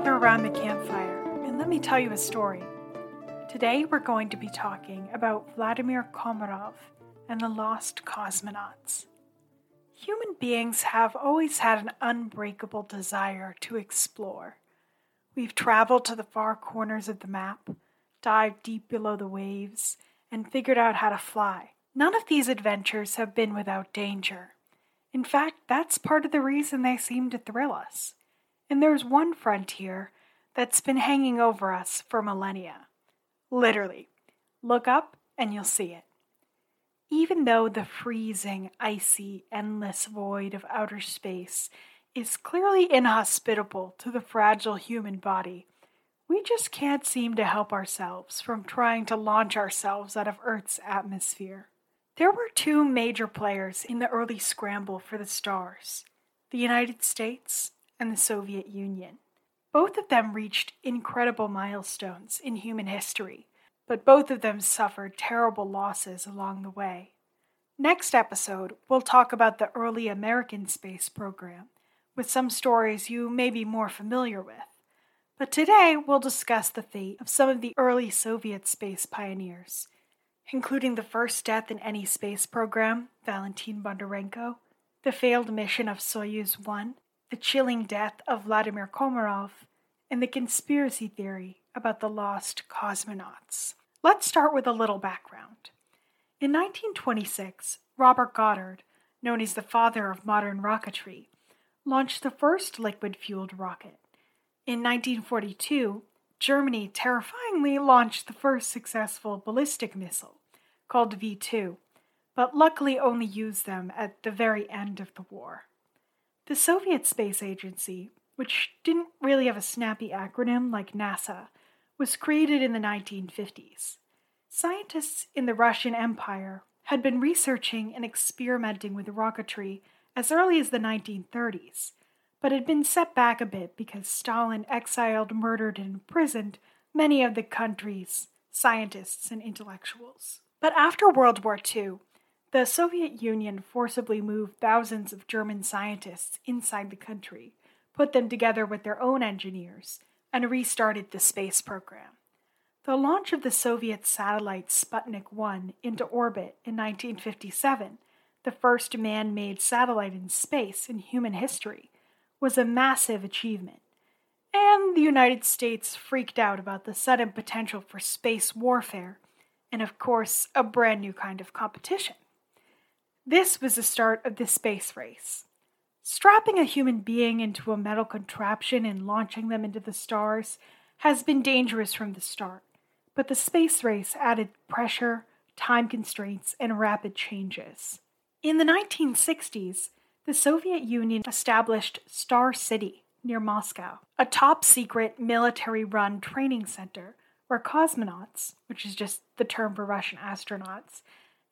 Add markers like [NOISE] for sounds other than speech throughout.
Gather around the campfire and let me tell you a story. Today we're going to be talking about Vladimir Komarov and the lost cosmonauts. Human beings have always had an unbreakable desire to explore. We've traveled to the far corners of the map, dived deep below the waves, and figured out how to fly. None of these adventures have been without danger. In fact, that's part of the reason they seem to thrill us. And there's one frontier that's been hanging over us for millennia. Literally, look up and you'll see it. Even though the freezing, icy, endless void of outer space is clearly inhospitable to the fragile human body, we just can't seem to help ourselves from trying to launch ourselves out of Earth's atmosphere. There were two major players in the early scramble for the stars the United States and the Soviet Union. Both of them reached incredible milestones in human history, but both of them suffered terrible losses along the way. Next episode, we'll talk about the early American space program, with some stories you may be more familiar with. But today, we'll discuss the fate of some of the early Soviet space pioneers, including the first death in any space program, Valentin Bondarenko, the failed mission of Soyuz 1, the chilling death of Vladimir Komarov, and the conspiracy theory about the lost cosmonauts. Let's start with a little background. In 1926, Robert Goddard, known as the father of modern rocketry, launched the first liquid fueled rocket. In 1942, Germany terrifyingly launched the first successful ballistic missile, called V 2, but luckily only used them at the very end of the war. The Soviet Space Agency, which didn't really have a snappy acronym like NASA, was created in the 1950s. Scientists in the Russian Empire had been researching and experimenting with rocketry as early as the 1930s, but had been set back a bit because Stalin exiled, murdered, and imprisoned many of the country's scientists and intellectuals. But after World War II, the Soviet Union forcibly moved thousands of German scientists inside the country, put them together with their own engineers, and restarted the space program. The launch of the Soviet satellite Sputnik 1 into orbit in 1957, the first man made satellite in space in human history, was a massive achievement. And the United States freaked out about the sudden potential for space warfare, and of course, a brand new kind of competition. This was the start of the space race. Strapping a human being into a metal contraption and launching them into the stars has been dangerous from the start, but the space race added pressure, time constraints, and rapid changes. In the 1960s, the Soviet Union established Star City near Moscow, a top secret military run training center where cosmonauts, which is just the term for Russian astronauts,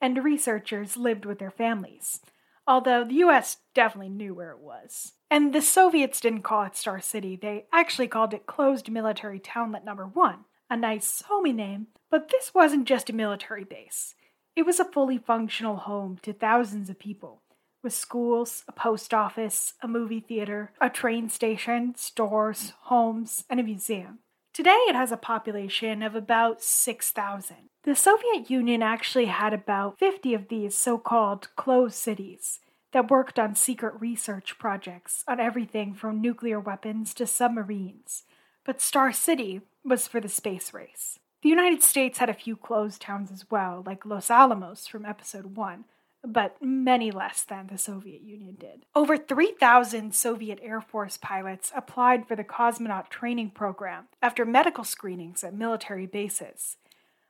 and researchers lived with their families, although the US definitely knew where it was. And the Soviets didn't call it Star City, they actually called it Closed Military Townlet Number 1, a nice, homey name, but this wasn't just a military base. It was a fully functional home to thousands of people, with schools, a post office, a movie theater, a train station, stores, homes, and a museum. Today it has a population of about 6,000. The Soviet Union actually had about 50 of these so called closed cities that worked on secret research projects on everything from nuclear weapons to submarines. But Star City was for the space race. The United States had a few closed towns as well, like Los Alamos from episode 1, but many less than the Soviet Union did. Over 3,000 Soviet Air Force pilots applied for the cosmonaut training program after medical screenings at military bases.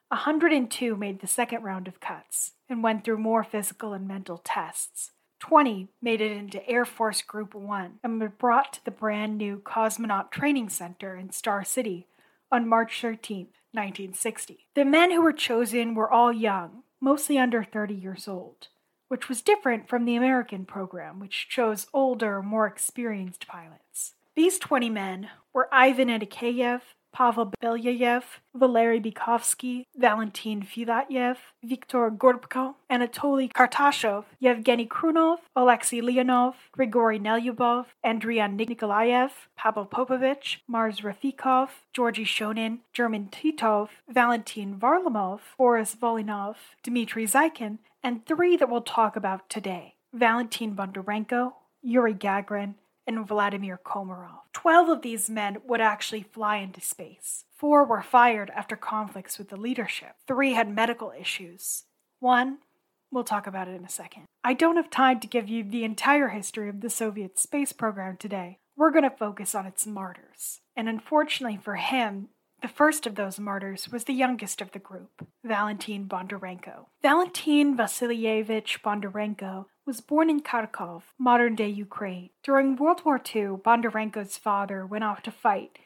102 made the second round of cuts and went through more physical and mental tests. 20 made it into Air Force Group 1 and were brought to the brand new Cosmonaut Training Center in Star City on March 13, 1960. The men who were chosen were all young, mostly under 30 years old which was different from the American program, which chose older, more experienced pilots. These 20 men were Ivan Anikeyev, Pavel Belyayev, Valery Bykovsky, Valentin Filatyev, Viktor Gorbko, Anatoly Kartashov, Yevgeny Khrunov, Alexei Leonov, Grigory Nelyubov, Andrian Nikolayev, Pavel Popovich, Mars Rafikov, Georgy Shonin, German Titov, Valentin Varlamov, Boris Volynov, Dmitry Zykin, and three that we'll talk about today. Valentin Bondarenko, Yuri Gagarin, and Vladimir Komarov. Twelve of these men would actually fly into space. Four were fired after conflicts with the leadership. Three had medical issues. One, we'll talk about it in a second. I don't have time to give you the entire history of the Soviet space program today. We're going to focus on its martyrs. And unfortunately for him, the first of those martyrs was the youngest of the group, Valentin Bondarenko. Valentin Vasilyevich Bondarenko was born in Kharkov, modern day Ukraine. During World War II, Bondarenko's father went off to fight,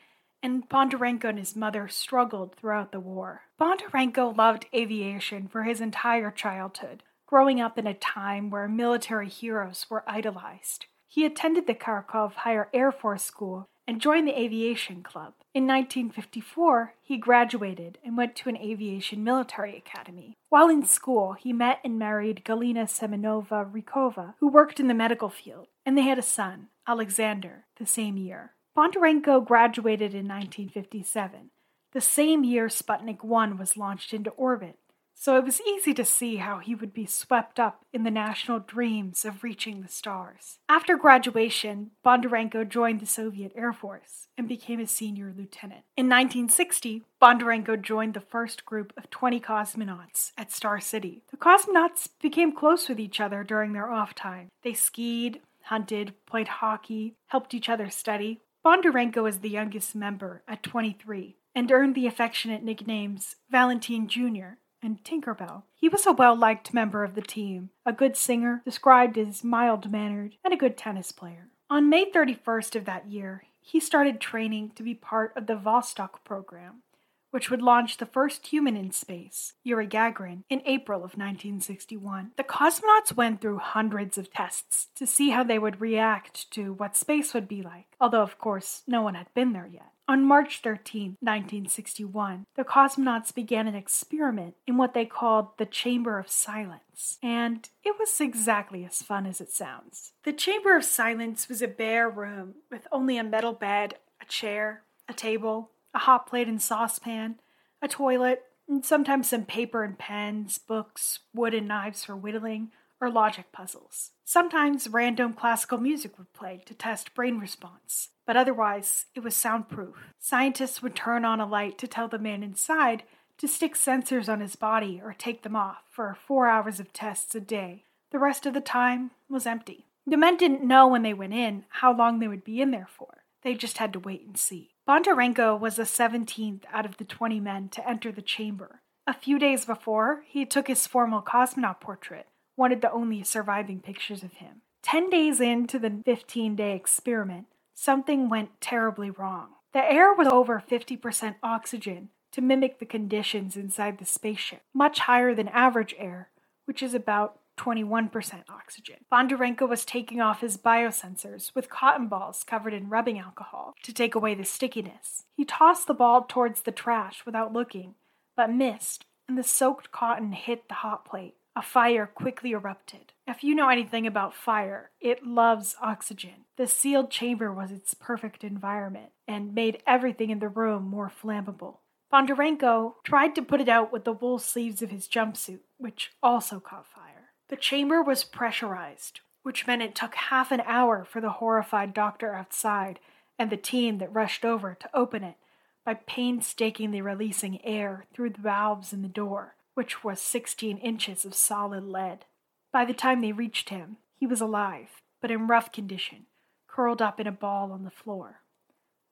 and Bondarenko and his mother struggled throughout the war. Bondarenko loved aviation for his entire childhood, growing up in a time where military heroes were idolized. He attended the Kharkov Higher Air Force School and joined the Aviation Club. In 1954, he graduated and went to an aviation military academy. While in school, he met and married Galina Semenova Rykova, who worked in the medical field, and they had a son, Alexander, the same year. Bondarenko graduated in 1957, the same year Sputnik 1 was launched into orbit so it was easy to see how he would be swept up in the national dreams of reaching the stars. After graduation, Bondarenko joined the Soviet Air Force and became a senior lieutenant. In 1960, Bondarenko joined the first group of 20 cosmonauts at Star City. The cosmonauts became close with each other during their off time. They skied, hunted, played hockey, helped each other study. Bondarenko is the youngest member at 23 and earned the affectionate nicknames Valentin Jr and Tinkerbell. He was a well liked member of the team, a good singer, described as mild mannered, and a good tennis player. On May 31st of that year, he started training to be part of the Vostok program, which would launch the first human in space, Yuri Gagarin, in April of 1961. The cosmonauts went through hundreds of tests to see how they would react to what space would be like, although, of course, no one had been there yet. On March 13, 1961, the cosmonauts began an experiment in what they called the Chamber of Silence, and it was exactly as fun as it sounds. The Chamber of Silence was a bare room with only a metal bed, a chair, a table, a hot plate and saucepan, a toilet, and sometimes some paper and pens, books, wood and knives for whittling, or logic puzzles. Sometimes random classical music would play to test brain response, but otherwise it was soundproof. Scientists would turn on a light to tell the man inside to stick sensors on his body or take them off for four hours of tests a day. The rest of the time was empty. The men didn't know when they went in how long they would be in there for. They just had to wait and see. Bondarenko was the 17th out of the 20 men to enter the chamber. A few days before, he took his formal cosmonaut portrait of the only surviving pictures of him. Ten days into the 15 day experiment, something went terribly wrong. The air was over 50% oxygen to mimic the conditions inside the spaceship, much higher than average air, which is about 21% oxygen. Bondarenko was taking off his biosensors with cotton balls covered in rubbing alcohol to take away the stickiness. He tossed the ball towards the trash without looking, but missed, and the soaked cotton hit the hot plate. A fire quickly erupted. If you know anything about fire, it loves oxygen. The sealed chamber was its perfect environment and made everything in the room more flammable. Bondarenko tried to put it out with the wool sleeves of his jumpsuit, which also caught fire. The chamber was pressurized, which meant it took half an hour for the horrified doctor outside and the team that rushed over to open it by painstakingly releasing air through the valves in the door which was 16 inches of solid lead. By the time they reached him, he was alive, but in rough condition, curled up in a ball on the floor.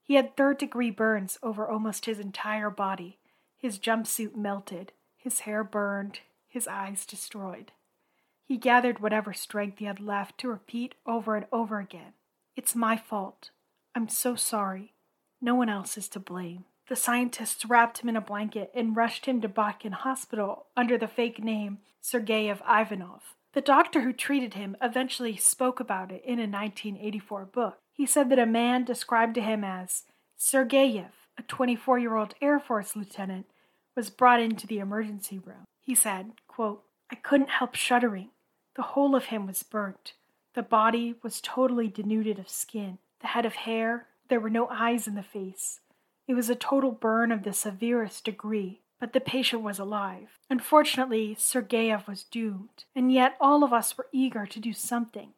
He had third degree burns over almost his entire body, his jumpsuit melted, his hair burned, his eyes destroyed. He gathered whatever strength he had left to repeat over and over again It's my fault. I'm so sorry. No one else is to blame. The scientists wrapped him in a blanket and rushed him to Botkin Hospital under the fake name Sergeyev Ivanov. The doctor who treated him eventually spoke about it in a 1984 book. He said that a man described to him as Sergeyev, a 24 year old Air Force lieutenant, was brought into the emergency room. He said, quote, I couldn't help shuddering. The whole of him was burnt. The body was totally denuded of skin, the head of hair, there were no eyes in the face. It was a total burn of the severest degree, but the patient was alive. Unfortunately, Sergeyev was doomed, and yet all of us were eager to do something,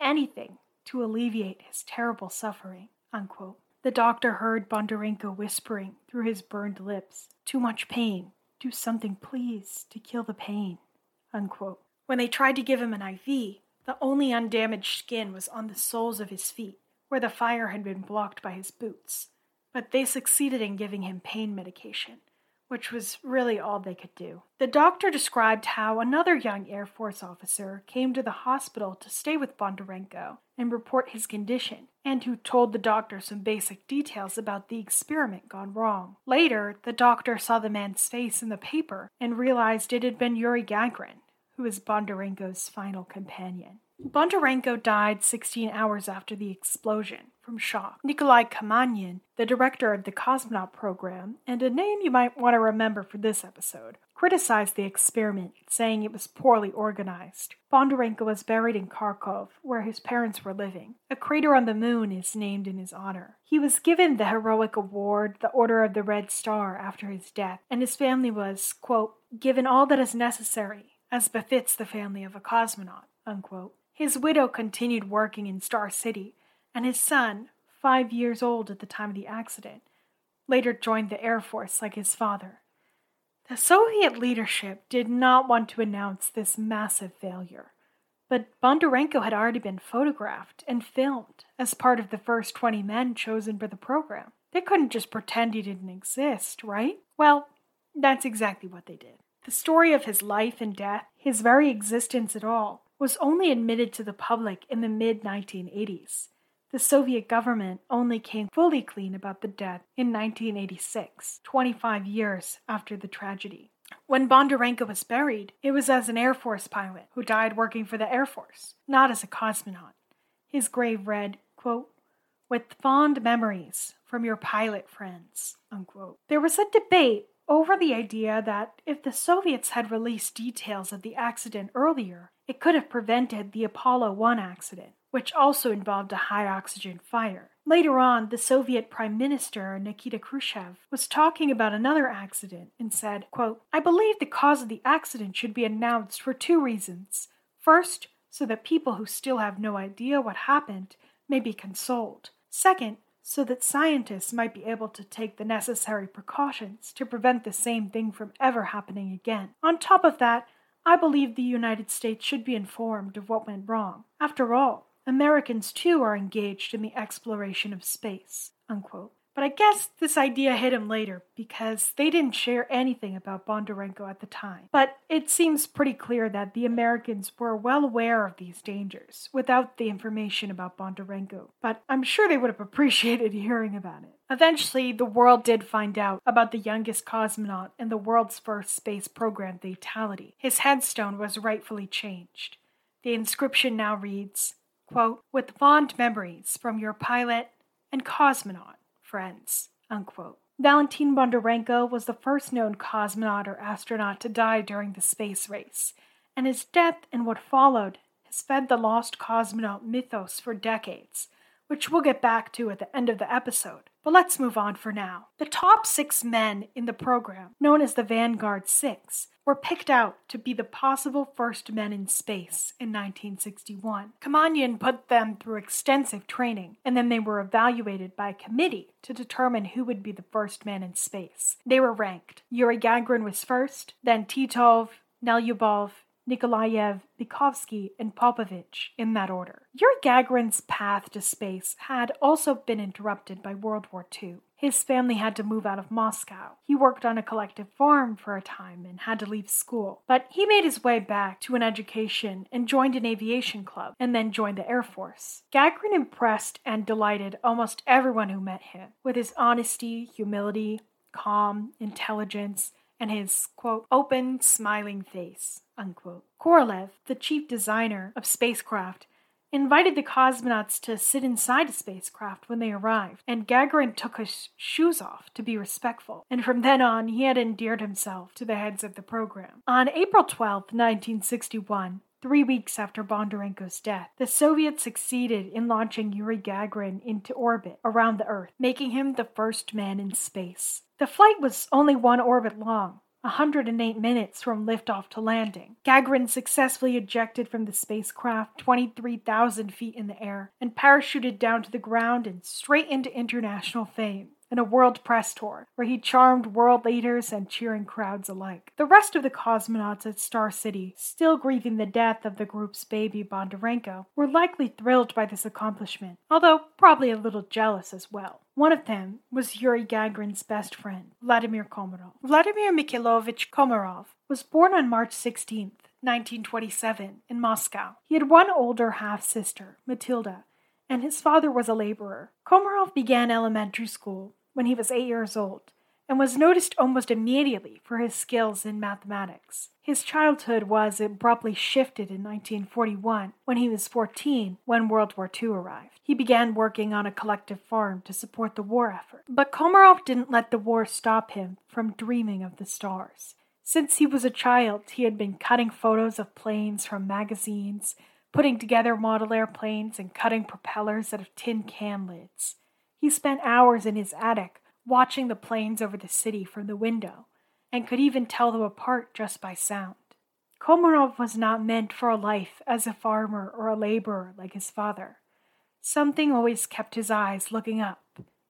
anything, to alleviate his terrible suffering. Unquote. The doctor heard Bondarenko whispering through his burned lips, Too much pain. Do something, please, to kill the pain. Unquote. When they tried to give him an IV, the only undamaged skin was on the soles of his feet, where the fire had been blocked by his boots. But they succeeded in giving him pain medication, which was really all they could do. The doctor described how another young Air Force officer came to the hospital to stay with Bondarenko and report his condition, and who told the doctor some basic details about the experiment gone wrong. Later, the doctor saw the man's face in the paper and realized it had been Yuri Gagarin, who was Bondarenko's final companion. Bondarenko died 16 hours after the explosion from shock. Nikolai Kamanin, the director of the cosmonaut program, and a name you might want to remember for this episode, criticized the experiment, saying it was poorly organized. Bondarenko was buried in Kharkov, where his parents were living. A crater on the moon is named in his honor. He was given the heroic award, the Order of the Red Star, after his death, and his family was, quote, given all that is necessary, as befits the family of a cosmonaut, unquote. His widow continued working in Star City, and his son, five years old at the time of the accident, later joined the Air Force like his father. The Soviet leadership did not want to announce this massive failure, but Bondarenko had already been photographed and filmed as part of the first 20 men chosen for the program. They couldn't just pretend he didn't exist, right? Well, that's exactly what they did. The story of his life and death, his very existence at all, was only admitted to the public in the mid 1980s. The Soviet government only came fully clean about the death in 1986, 25 years after the tragedy. When Bondarenko was buried, it was as an Air Force pilot who died working for the Air Force, not as a cosmonaut. His grave read, quote, with fond memories from your pilot friends. Unquote. There was a debate over the idea that if the Soviets had released details of the accident earlier, it could have prevented the Apollo 1 accident, which also involved a high oxygen fire. Later on, the Soviet Prime Minister Nikita Khrushchev was talking about another accident and said, quote, I believe the cause of the accident should be announced for two reasons. First, so that people who still have no idea what happened may be consoled. Second, so that scientists might be able to take the necessary precautions to prevent the same thing from ever happening again. On top of that, I believe the United States should be informed of what went wrong. After all, Americans too are engaged in the exploration of space. Unquote. But I guess this idea hit him later because they didn't share anything about Bondarenko at the time. But it seems pretty clear that the Americans were well aware of these dangers without the information about Bondarenko. But I'm sure they would have appreciated [LAUGHS] hearing about it. Eventually, the world did find out about the youngest cosmonaut in the world's first space program fatality. His headstone was rightfully changed. The inscription now reads, quote, With fond memories from your pilot and cosmonaut friends. Unquote. Valentin Bondarenko was the first known cosmonaut or astronaut to die during the space race, and his death and what followed has fed the lost cosmonaut mythos for decades, which we'll get back to at the end of the episode. But let's move on for now. The top six men in the program, known as the Vanguard Six, were picked out to be the possible first men in space in 1961. Kamanin put them through extensive training, and then they were evaluated by a committee to determine who would be the first man in space. They were ranked. Yuri Gagarin was first, then Titov, Nelyubov, Nikolaev, Bykovsky, and Popovich in that order. Yuri Gagarin's path to space had also been interrupted by World War II. His family had to move out of Moscow. He worked on a collective farm for a time and had to leave school. But he made his way back to an education and joined an aviation club, and then joined the Air Force. Gagarin impressed and delighted almost everyone who met him with his honesty, humility, calm, intelligence, and his, quote, open, smiling face, unquote. Korolev, the chief designer of spacecraft, invited the cosmonauts to sit inside a spacecraft when they arrived, and Gagarin took his shoes off to be respectful, and from then on he had endeared himself to the heads of the program. On April 12, 1961, Three weeks after Bondarenko's death, the Soviets succeeded in launching Yuri Gagarin into orbit around the Earth, making him the first man in space. The flight was only one orbit long, 108 minutes from liftoff to landing. Gagarin successfully ejected from the spacecraft 23,000 feet in the air and parachuted down to the ground and straight into international fame and a world press tour where he charmed world leaders and cheering crowds alike. The rest of the cosmonauts at Star City, still grieving the death of the group's baby Bondarenko, were likely thrilled by this accomplishment, although probably a little jealous as well. One of them was Yuri Gagarin's best friend, Vladimir Komarov. Vladimir Mikhailovich Komarov was born on March 16, 1927, in Moscow. He had one older half sister, Matilda, and his father was a laborer. Komarov began elementary school when he was eight years old and was noticed almost immediately for his skills in mathematics. His childhood was abruptly shifted in 1941 when he was 14 when World War II arrived. He began working on a collective farm to support the war effort. But Komarov didn't let the war stop him from dreaming of the stars. Since he was a child, he had been cutting photos of planes from magazines, putting together model airplanes, and cutting propellers out of tin can lids. He spent hours in his attic watching the planes over the city from the window and could even tell them apart just by sound. Komarov was not meant for a life as a farmer or a laborer like his father. Something always kept his eyes looking up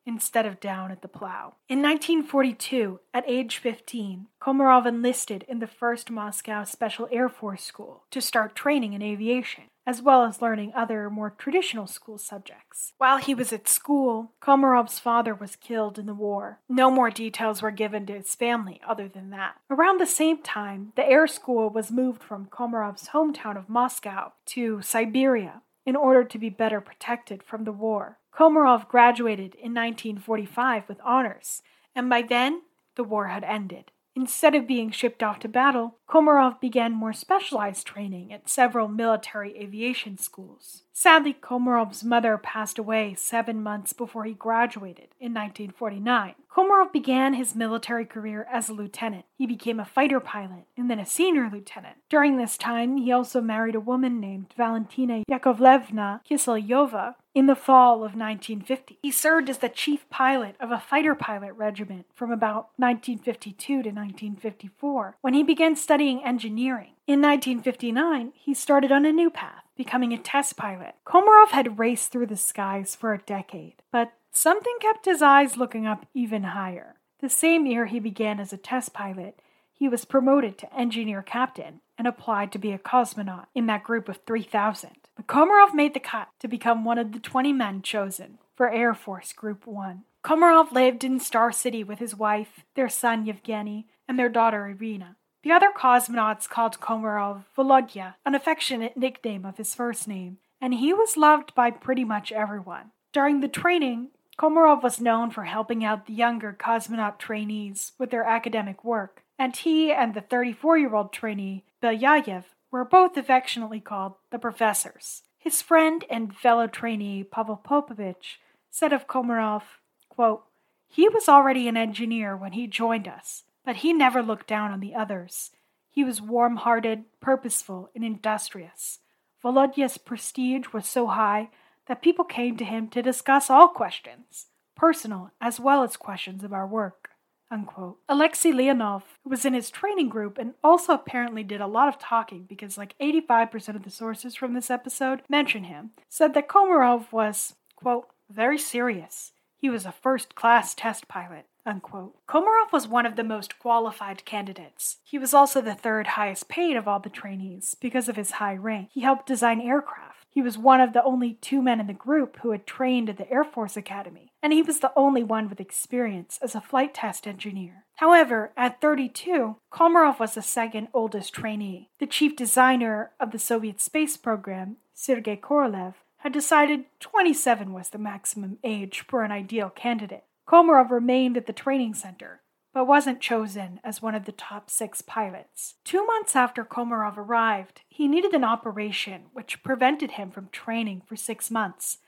instead of down at the plow. In 1942, at age 15, Komarov enlisted in the 1st Moscow Special Air Force School to start training in aviation as well as learning other more traditional school subjects. While he was at school, Komarov's father was killed in the war. No more details were given to his family other than that. Around the same time, the air school was moved from Komarov's hometown of Moscow to Siberia in order to be better protected from the war. Komarov graduated in 1945 with honors, and by then, the war had ended. Instead of being shipped off to battle, Komarov began more specialized training at several military aviation schools. Sadly, Komarov's mother passed away seven months before he graduated in 1949. Komarov began his military career as a lieutenant. He became a fighter pilot and then a senior lieutenant. During this time, he also married a woman named Valentina Yakovlevna Kiselyova in the fall of 1950. He served as the chief pilot of a fighter pilot regiment from about 1952 to 1954 when he began studying engineering. In 1959, he started on a new path, becoming a test pilot. Komarov had raced through the skies for a decade, but something kept his eyes looking up even higher. The same year he began as a test pilot, he was promoted to engineer captain and applied to be a cosmonaut in that group of 3,000. But Komarov made the cut to become one of the 20 men chosen for Air Force Group 1. Komarov lived in Star City with his wife, their son Yevgeny, and their daughter Irina. The other cosmonauts called Komarov Volodya, an affectionate nickname of his first name, and he was loved by pretty much everyone. During the training, Komarov was known for helping out the younger cosmonaut trainees with their academic work, and he and the 34 year old trainee, Belyayev, were both affectionately called the professors. His friend and fellow trainee, Pavel Popovich, said of Komarov, quote, He was already an engineer when he joined us, but he never looked down on the others. He was warm hearted, purposeful, and industrious. Volodya's prestige was so high that people came to him to discuss all questions, personal as well as questions of our work. Unquote. Alexei Leonov, who was in his training group and also apparently did a lot of talking because like 85% of the sources from this episode mention him, said that Komarov was, quote, very serious. He was a first class test pilot. Unquote. Komarov was one of the most qualified candidates. He was also the third highest paid of all the trainees because of his high rank. He helped design aircraft he was one of the only two men in the group who had trained at the Air Force Academy, and he was the only one with experience as a flight test engineer. However, at 32, Komarov was the second oldest trainee. The chief designer of the Soviet space program, Sergei Korolev, had decided 27 was the maximum age for an ideal candidate. Komarov remained at the training center, but wasn't chosen as one of the top six pilots. Two months after Komarov arrived, he needed an operation which prevented him from training for six months.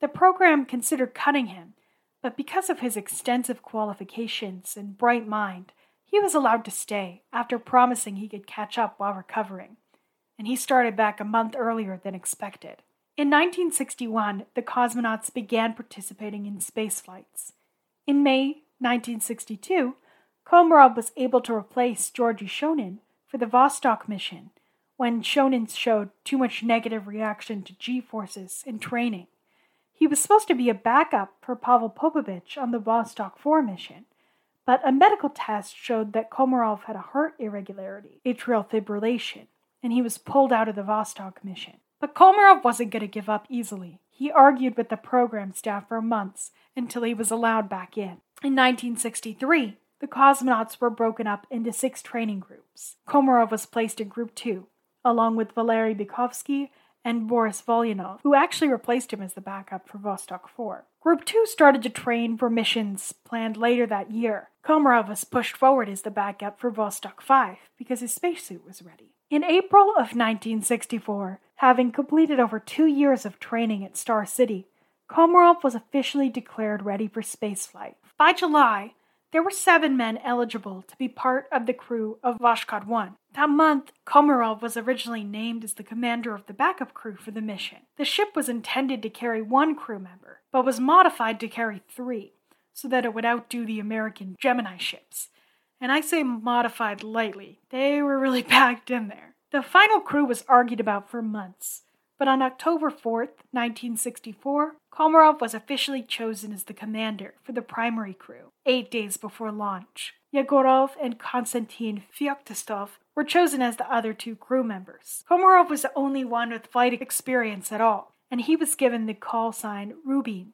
The program considered cutting him, but because of his extensive qualifications and bright mind, he was allowed to stay after promising he could catch up while recovering. And he started back a month earlier than expected. In 1961, the cosmonauts began participating in space flights. In May 1962, Komarov was able to replace Georgy Shonin for the Vostok mission when Shonin showed too much negative reaction to G forces in training. He was supposed to be a backup for Pavel Popovich on the Vostok 4 mission, but a medical test showed that Komarov had a heart irregularity, atrial fibrillation, and he was pulled out of the Vostok mission. But Komarov wasn't going to give up easily. He argued with the program staff for months until he was allowed back in. In 1963, the cosmonauts were broken up into six training groups. Komarov was placed in Group 2, along with Valery Bykovsky and Boris Volynov, who actually replaced him as the backup for Vostok 4. Group 2 started to train for missions planned later that year. Komarov was pushed forward as the backup for Vostok 5 because his spacesuit was ready. In April of 1964, having completed over two years of training at Star City, Komarov was officially declared ready for spaceflight. By July, there were seven men eligible to be part of the crew of Voskhod 1. That month, Komarov was originally named as the commander of the backup crew for the mission. The ship was intended to carry one crew member, but was modified to carry three, so that it would outdo the American Gemini ships. And I say modified lightly, they were really [LAUGHS] packed in there. The final crew was argued about for months, but on October 4th, 1964, Komarov was officially chosen as the commander for the primary crew, eight days before launch. Yegorov and Konstantin Feoktistov were chosen as the other two crew members. Komarov was the only one with flight experience at all, and he was given the call sign Rubin,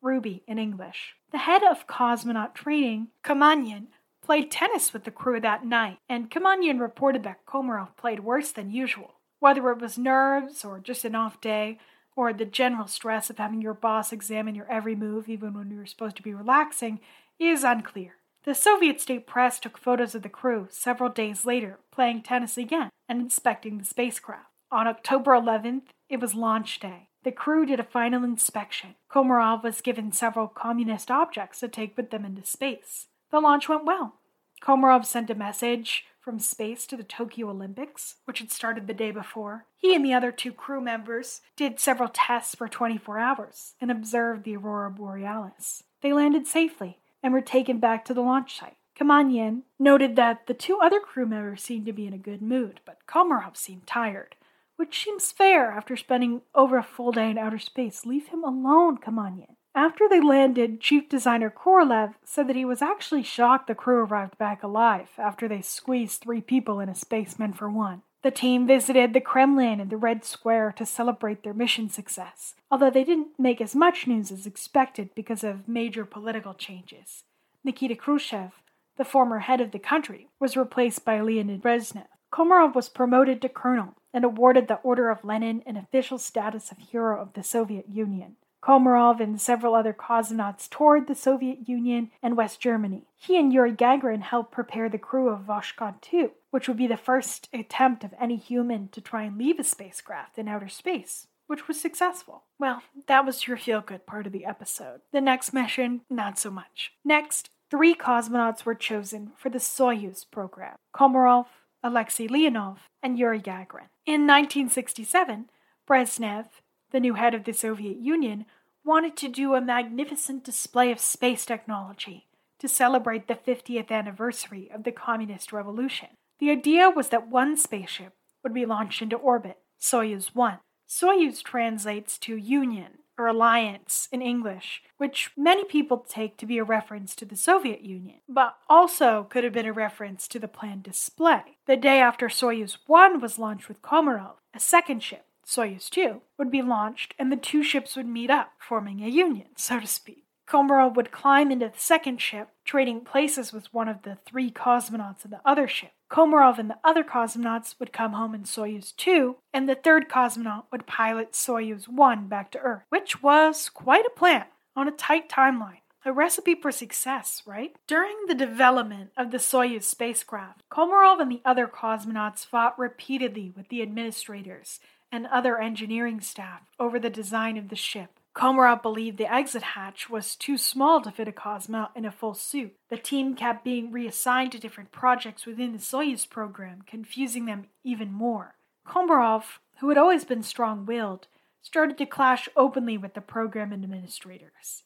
Ruby in English. The head of cosmonaut training, Kamanin, played tennis with the crew that night, and Kamanin reported that Komarov played worse than usual. Whether it was nerves or just an off day, or the general stress of having your boss examine your every move even when you're supposed to be relaxing, is unclear. The Soviet state press took photos of the crew several days later playing tennis again and inspecting the spacecraft. On October 11th, it was launch day. The crew did a final inspection. Komarov was given several communist objects to take with them into space. The launch went well. Komarov sent a message from space to the Tokyo Olympics, which had started the day before. He and the other two crew members did several tests for 24 hours and observed the aurora borealis. They landed safely and were taken back to the launch site. Kamanin noted that the two other crew members seemed to be in a good mood, but Komarov seemed tired, which seems fair after spending over a full day in outer space. Leave him alone, Kamanin. After they landed, chief designer Korolev said that he was actually shocked the crew arrived back alive after they squeezed three people in a spaceman for one. The team visited the Kremlin and the Red Square to celebrate their mission success, although they didn't make as much news as expected because of major political changes. Nikita Khrushchev, the former head of the country, was replaced by Leonid Brezhnev. Komarov was promoted to colonel and awarded the Order of Lenin and official status of Hero of the Soviet Union. Komarov and several other cosmonauts toured the Soviet Union and West Germany. He and Yuri Gagarin helped prepare the crew of Voskhod 2, which would be the first attempt of any human to try and leave a spacecraft in outer space, which was successful. Well, that was your feel good part of the episode. The next mission, not so much. Next, three cosmonauts were chosen for the Soyuz program Komarov, Alexei Leonov, and Yuri Gagarin. In 1967, Brezhnev, the new head of the Soviet Union, wanted to do a magnificent display of space technology to celebrate the 50th anniversary of the Communist Revolution. The idea was that one spaceship would be launched into orbit, Soyuz 1. Soyuz translates to Union or Alliance in English, which many people take to be a reference to the Soviet Union, but also could have been a reference to the planned display. The day after Soyuz 1 was launched with Komarov, a second ship, Soyuz 2, would be launched and the two ships would meet up, forming a union, so to speak. Komarov would climb into the second ship, trading places with one of the three cosmonauts in the other ship. Komarov and the other cosmonauts would come home in Soyuz 2, and the third cosmonaut would pilot Soyuz 1 back to Earth, which was quite a plan on a tight timeline. A recipe for success, right? During the development of the Soyuz spacecraft, Komarov and the other cosmonauts fought repeatedly with the administrators and other engineering staff over the design of the ship. Komarov believed the exit hatch was too small to fit a cosmonaut in a full suit. The team kept being reassigned to different projects within the Soyuz program, confusing them even more. Komarov, who had always been strong willed, started to clash openly with the program administrators.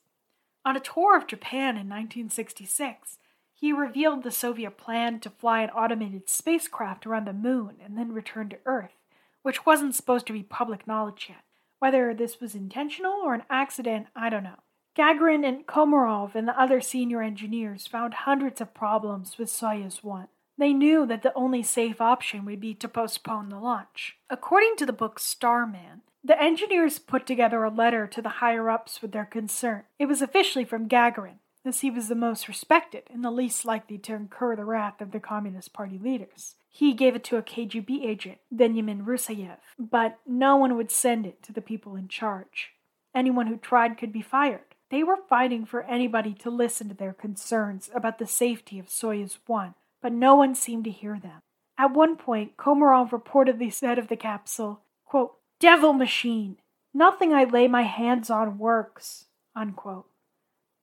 On a tour of Japan in 1966, he revealed the Soviet plan to fly an automated spacecraft around the moon and then return to Earth, which wasn't supposed to be public knowledge yet. Whether this was intentional or an accident, I don't know. Gagarin and Komarov and the other senior engineers found hundreds of problems with Soyuz 1. They knew that the only safe option would be to postpone the launch. According to the book Starman, the engineers put together a letter to the higher ups with their concern. It was officially from Gagarin, as he was the most respected and the least likely to incur the wrath of the Communist Party leaders. He gave it to a KGB agent, Benjamin Rusayev, but no one would send it to the people in charge. Anyone who tried could be fired. They were fighting for anybody to listen to their concerns about the safety of Soyuz 1, but no one seemed to hear them. At one point, Komarov reportedly said of the capsule, quote, Devil machine! Nothing I lay my hands on works. Unquote.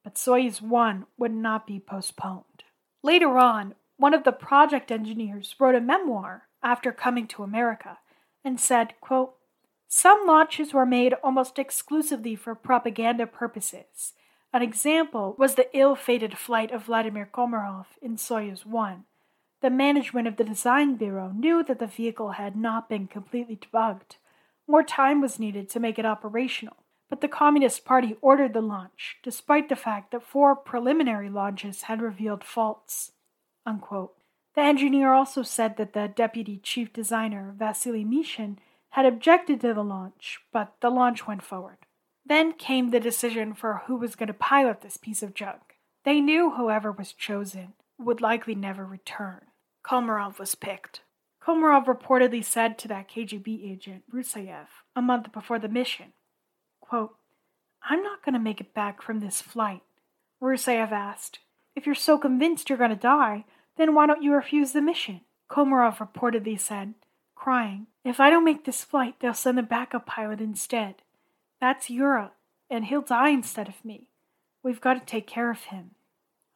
But Soyuz 1 would not be postponed. Later on, one of the project engineers wrote a memoir after coming to America and said, quote, Some launches were made almost exclusively for propaganda purposes. An example was the ill fated flight of Vladimir Komarov in Soyuz 1. The management of the design bureau knew that the vehicle had not been completely debugged. More time was needed to make it operational, but the Communist Party ordered the launch, despite the fact that four preliminary launches had revealed faults. Unquote. The engineer also said that the deputy chief designer, Vasily Mishin, had objected to the launch, but the launch went forward. Then came the decision for who was going to pilot this piece of junk. They knew whoever was chosen would likely never return. Komarov was picked. Komarov reportedly said to that KGB agent, Rusayev, a month before the mission, quote, I'm not going to make it back from this flight. Rusayev asked, If you're so convinced you're going to die, then why don't you refuse the mission? Komarov reportedly said, crying, If I don't make this flight, they'll send a backup pilot instead. That's Yura, and he'll die instead of me. We've got to take care of him.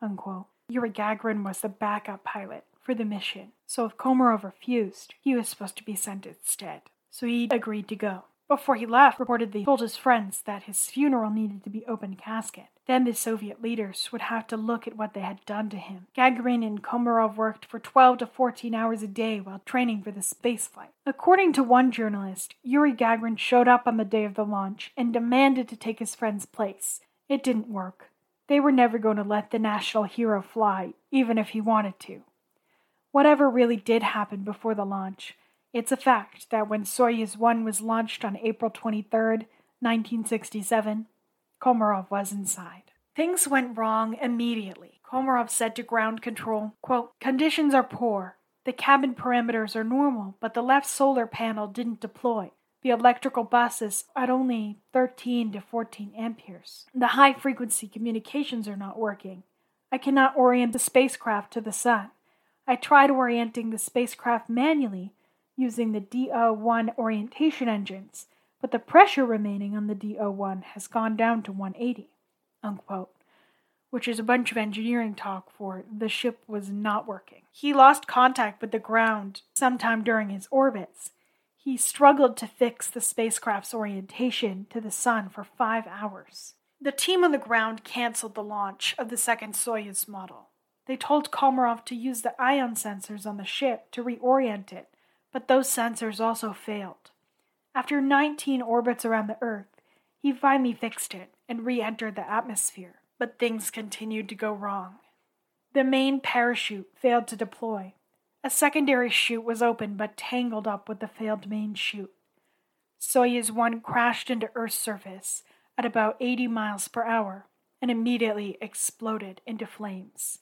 Unquote. Yuri Gagarin was the backup pilot for the mission, so if Komarov refused, he was supposed to be sent instead. So he agreed to go. Before he left, reportedly told his friends that his funeral needed to be open casket. Then the Soviet leaders would have to look at what they had done to him. Gagarin and Komarov worked for 12 to 14 hours a day while training for the spaceflight. According to one journalist, Yuri Gagarin showed up on the day of the launch and demanded to take his friend's place. It didn't work. They were never going to let the national hero fly, even if he wanted to. Whatever really did happen before the launch, it's a fact that when Soyuz 1 was launched on April 23, 1967, Komarov was inside. Things went wrong immediately. Komarov said to ground control, quote, Conditions are poor. The cabin parameters are normal, but the left solar panel didn't deploy. The electrical bus is at only 13 to 14 amperes. The high frequency communications are not working. I cannot orient the spacecraft to the sun. I tried orienting the spacecraft manually using the DO 1 orientation engines, but the pressure remaining on the DO1 has gone down to 180, unquote, which is a bunch of engineering talk for the ship was not working. He lost contact with the ground sometime during his orbits. He struggled to fix the spacecraft's orientation to the sun for five hours. The team on the ground canceled the launch of the second Soyuz model. They told Komarov to use the ion sensors on the ship to reorient it, but those sensors also failed. After 19 orbits around the Earth, he finally fixed it and re entered the atmosphere, but things continued to go wrong. The main parachute failed to deploy. A secondary chute was open but tangled up with the failed main chute. Soyuz 1 crashed into Earth's surface at about 80 miles per hour and immediately exploded into flames.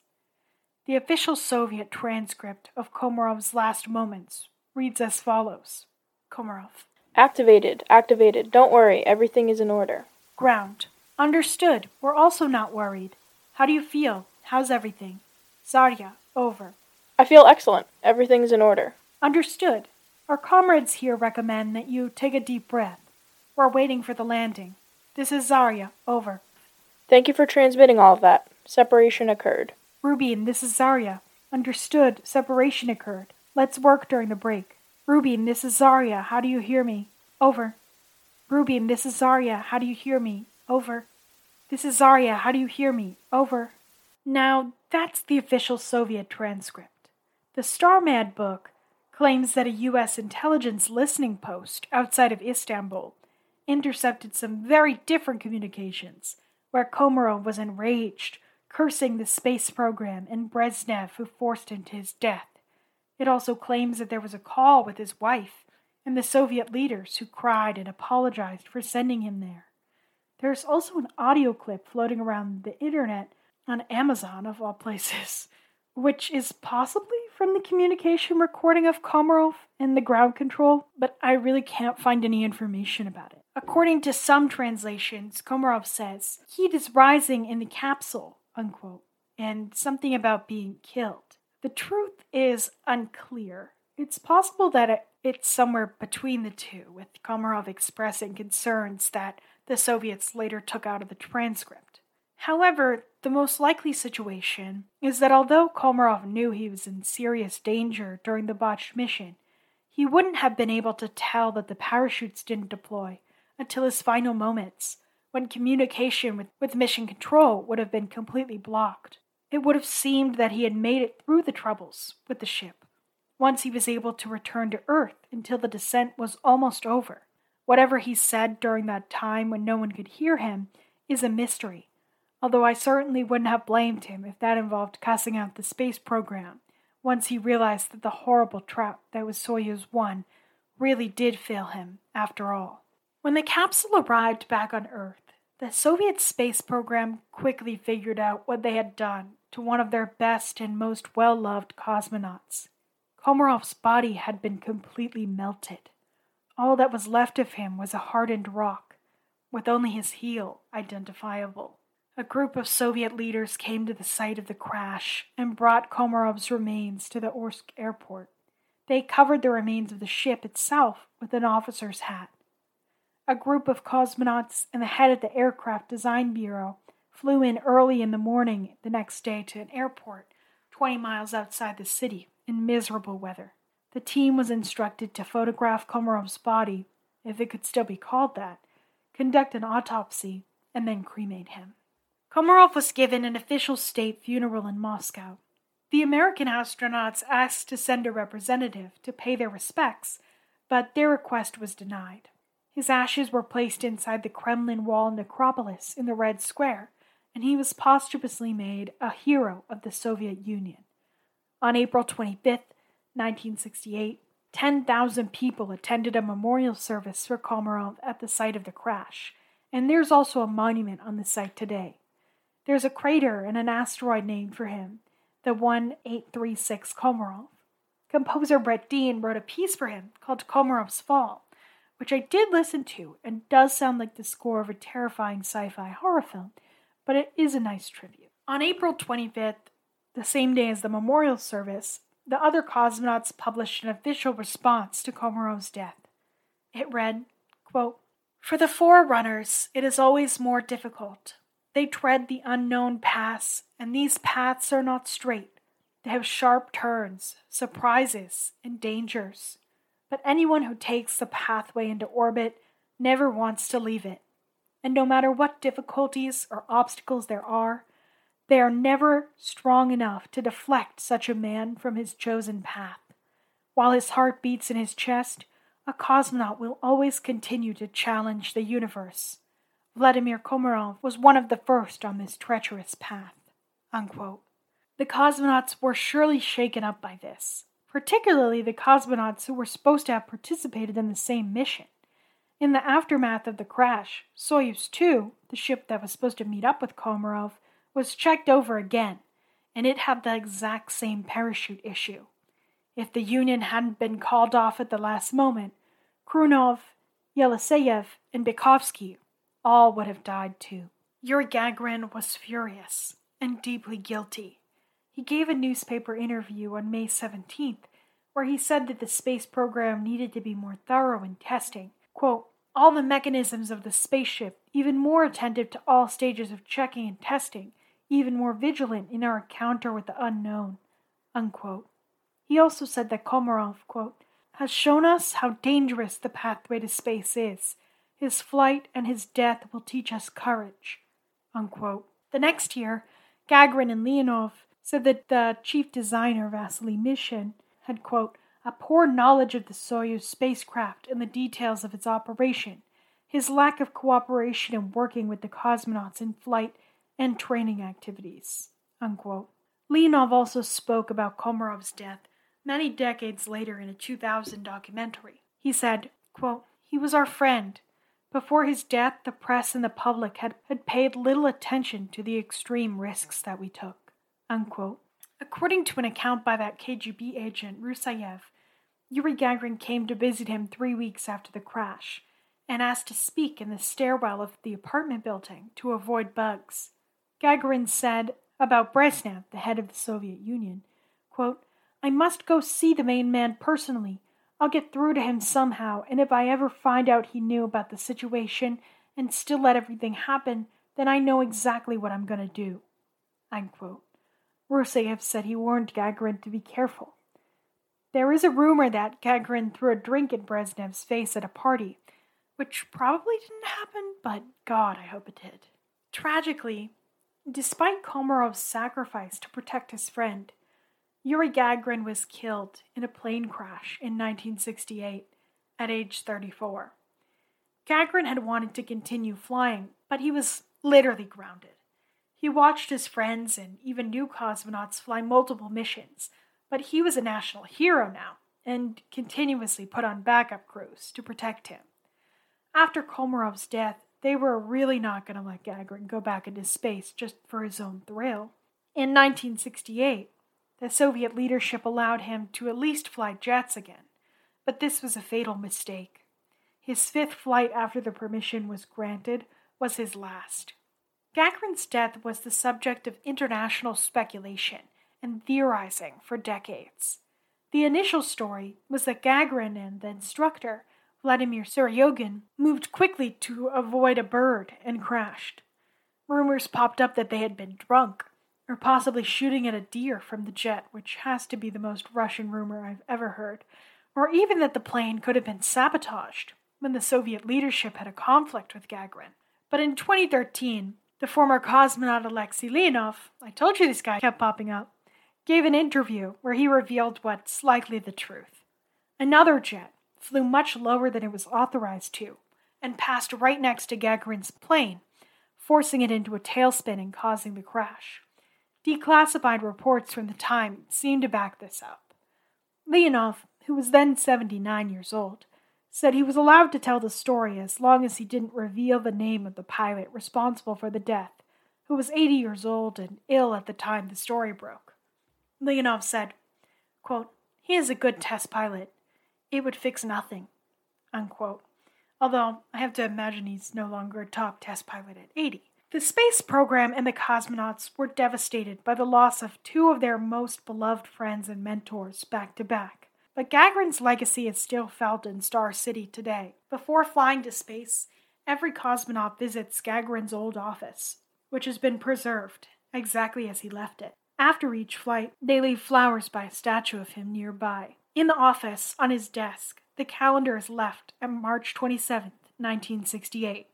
The official Soviet transcript of Komarov's last moments reads as follows Komarov. Activated, activated. Don't worry, everything is in order. Ground. Understood. We're also not worried. How do you feel? How's everything? Zarya, over. I feel excellent. Everything's in order. Understood. Our comrades here recommend that you take a deep breath. We're waiting for the landing. This is Zarya, over. Thank you for transmitting all of that. Separation occurred. Rubin, this is Zarya. Understood. Separation occurred. Let's work during the break. Rubin, this is Zarya. How do you hear me? Over. Rubin, this is Zarya. How do you hear me? Over. This is Zarya. How do you hear me? Over. Now, that's the official Soviet transcript. The Starman book claims that a U.S. intelligence listening post outside of Istanbul intercepted some very different communications, where Komarov was enraged, cursing the space program and Brezhnev, who forced him to his death. It also claims that there was a call with his wife and the Soviet leaders who cried and apologized for sending him there. There's also an audio clip floating around the internet on Amazon, of all places, [LAUGHS] which is possibly from the communication recording of Komarov and the ground control, but I really can't find any information about it. According to some translations, Komarov says, Heat is rising in the capsule, unquote, and something about being killed. The truth is unclear. It's possible that it, it's somewhere between the two, with Komarov expressing concerns that the Soviets later took out of the transcript. However, the most likely situation is that although Komarov knew he was in serious danger during the botched mission, he wouldn't have been able to tell that the parachutes didn't deploy until his final moments, when communication with, with mission control would have been completely blocked. It would have seemed that he had made it through the troubles with the ship, once he was able to return to Earth until the descent was almost over. Whatever he said during that time when no one could hear him is a mystery, although I certainly wouldn't have blamed him if that involved cussing out the space program once he realized that the horrible trap that was Soyuz 1 really did fail him after all. When the capsule arrived back on Earth, the Soviet space program quickly figured out what they had done to one of their best and most well loved cosmonauts. Komarov's body had been completely melted. All that was left of him was a hardened rock, with only his heel identifiable. A group of Soviet leaders came to the site of the crash and brought Komarov's remains to the Orsk airport. They covered the remains of the ship itself with an officer's hat. A group of cosmonauts and the head of the Aircraft Design Bureau flew in early in the morning the next day to an airport 20 miles outside the city in miserable weather. The team was instructed to photograph Komarov's body, if it could still be called that, conduct an autopsy, and then cremate him. Komarov was given an official state funeral in Moscow. The American astronauts asked to send a representative to pay their respects, but their request was denied. His ashes were placed inside the Kremlin wall necropolis in the Red Square, and he was posthumously made a hero of the Soviet Union. On April 25, 1968, 10,000 people attended a memorial service for Komarov at the site of the crash, and there's also a monument on the site today. There's a crater and an asteroid named for him, the 1836 Komarov. Composer Brett Dean wrote a piece for him called Komarov's Fall, which I did listen to and does sound like the score of a terrifying sci fi horror film, but it is a nice tribute. On April 25th, the same day as the memorial service, the other cosmonauts published an official response to Komarov's death. It read, quote, For the forerunners, it is always more difficult. They tread the unknown paths, and these paths are not straight. They have sharp turns, surprises, and dangers. But anyone who takes the pathway into orbit never wants to leave it. And no matter what difficulties or obstacles there are, they are never strong enough to deflect such a man from his chosen path. While his heart beats in his chest, a cosmonaut will always continue to challenge the universe. Vladimir Komarov was one of the first on this treacherous path. Unquote. The cosmonauts were surely shaken up by this, particularly the cosmonauts who were supposed to have participated in the same mission. In the aftermath of the crash, Soyuz 2, the ship that was supposed to meet up with Komarov, was checked over again, and it had the exact same parachute issue. If the Union hadn't been called off at the last moment, Khrunov, Yeliseyev, and Bykovsky all would have died too. Yuri Gagarin was furious. and deeply guilty. He gave a newspaper interview on May 17th where he said that the space program needed to be more thorough in testing. Quote, all the mechanisms of the spaceship, even more attentive to all stages of checking and testing, even more vigilant in our encounter with the unknown. Unquote. He also said that Komarov, quote, has shown us how dangerous the pathway to space is. His flight and his death will teach us courage. Unquote. The next year, Gagarin and Leonov said that the chief designer, Vasily Mishin, had, quote, a poor knowledge of the Soyuz spacecraft and the details of its operation, his lack of cooperation in working with the cosmonauts in flight and training activities. Unquote. Leonov also spoke about Komarov's death many decades later in a 2000 documentary. He said, quote, He was our friend. Before his death, the press and the public had, had paid little attention to the extreme risks that we took. Unquote. According to an account by that KGB agent, Rusayev, Yuri Gagarin came to visit him three weeks after the crash and asked to speak in the stairwell of the apartment building to avoid bugs. Gagarin said about Brezhnev, the head of the Soviet Union, quote, I must go see the main man personally. I'll get through to him somehow, and if I ever find out he knew about the situation and still let everything happen, then I know exactly what I'm going to do. Rusayev said he warned Gagarin to be careful. There is a rumor that Gagarin threw a drink in Brezhnev's face at a party, which probably didn't happen, but God, I hope it did. Tragically, despite Komarov's sacrifice to protect his friend, Yuri Gagarin was killed in a plane crash in 1968 at age 34. Gagarin had wanted to continue flying, but he was literally grounded. He watched his friends and even new cosmonauts fly multiple missions, but he was a national hero now and continuously put on backup crews to protect him. After Komarov's death, they were really not going to let Gagarin go back into space just for his own thrill. In 1968, the Soviet leadership allowed him to at least fly jets again, but this was a fatal mistake. His fifth flight after the permission was granted was his last. Gagarin's death was the subject of international speculation and theorizing for decades. The initial story was that Gagarin and the instructor, Vladimir Seryogin, moved quickly to avoid a bird and crashed. Rumors popped up that they had been drunk, or possibly shooting at a deer from the jet, which has to be the most Russian rumor I've ever heard, or even that the plane could have been sabotaged when the Soviet leadership had a conflict with Gagarin. But in 2013, the former cosmonaut Alexei Leonov, I told you this guy kept popping up, gave an interview where he revealed what's likely the truth. Another jet flew much lower than it was authorized to and passed right next to Gagarin's plane, forcing it into a tailspin and causing the crash. Declassified reports from the time seem to back this up. Leonov, who was then 79 years old, said he was allowed to tell the story as long as he didn't reveal the name of the pilot responsible for the death, who was 80 years old and ill at the time the story broke. Leonov said, quote, He is a good test pilot. It would fix nothing. Unquote. Although I have to imagine he's no longer a top test pilot at 80. The space program and the cosmonauts were devastated by the loss of two of their most beloved friends and mentors back to back. But Gagarin's legacy is still felt in Star City today. Before flying to space, every cosmonaut visits Gagarin's old office, which has been preserved exactly as he left it. After each flight, they leave flowers by a statue of him nearby. In the office, on his desk, the calendar is left at March 27, 1968.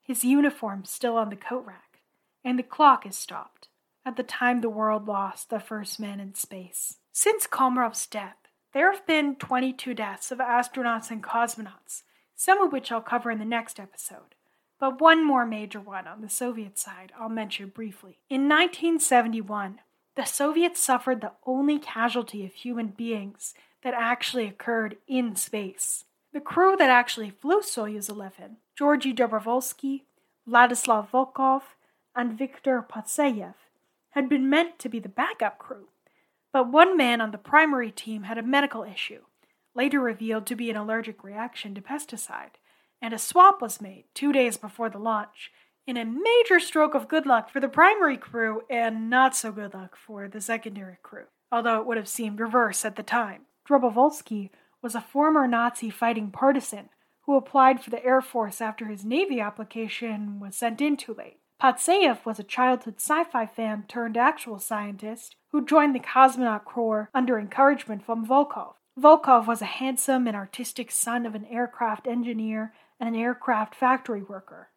His uniform still on the coat rack, and the clock is stopped at the time the world lost the first man in space. Since Komarov's death, there have been 22 deaths of astronauts and cosmonauts, some of which I'll cover in the next episode, but one more major one on the Soviet side I'll mention briefly. In 1971, the Soviets suffered the only casualty of human beings that actually occurred in space. The crew that actually flew Soyuz 11, Georgy Dobrovolsky, Vladislav Volkov, and Viktor Patsayev, had been meant to be the backup crew but one man on the primary team had a medical issue, later revealed to be an allergic reaction to pesticide, and a swap was made two days before the launch, in a major stroke of good luck for the primary crew and not so good luck for the secondary crew, although it would have seemed reverse at the time. Dobrovolsky was a former Nazi fighting partisan who applied for the Air Force after his Navy application was sent in too late. Patsayev was a childhood sci fi fan turned actual scientist who joined the cosmonaut corps under encouragement from Volkov. Volkov was a handsome and artistic son of an aircraft engineer and an aircraft factory worker.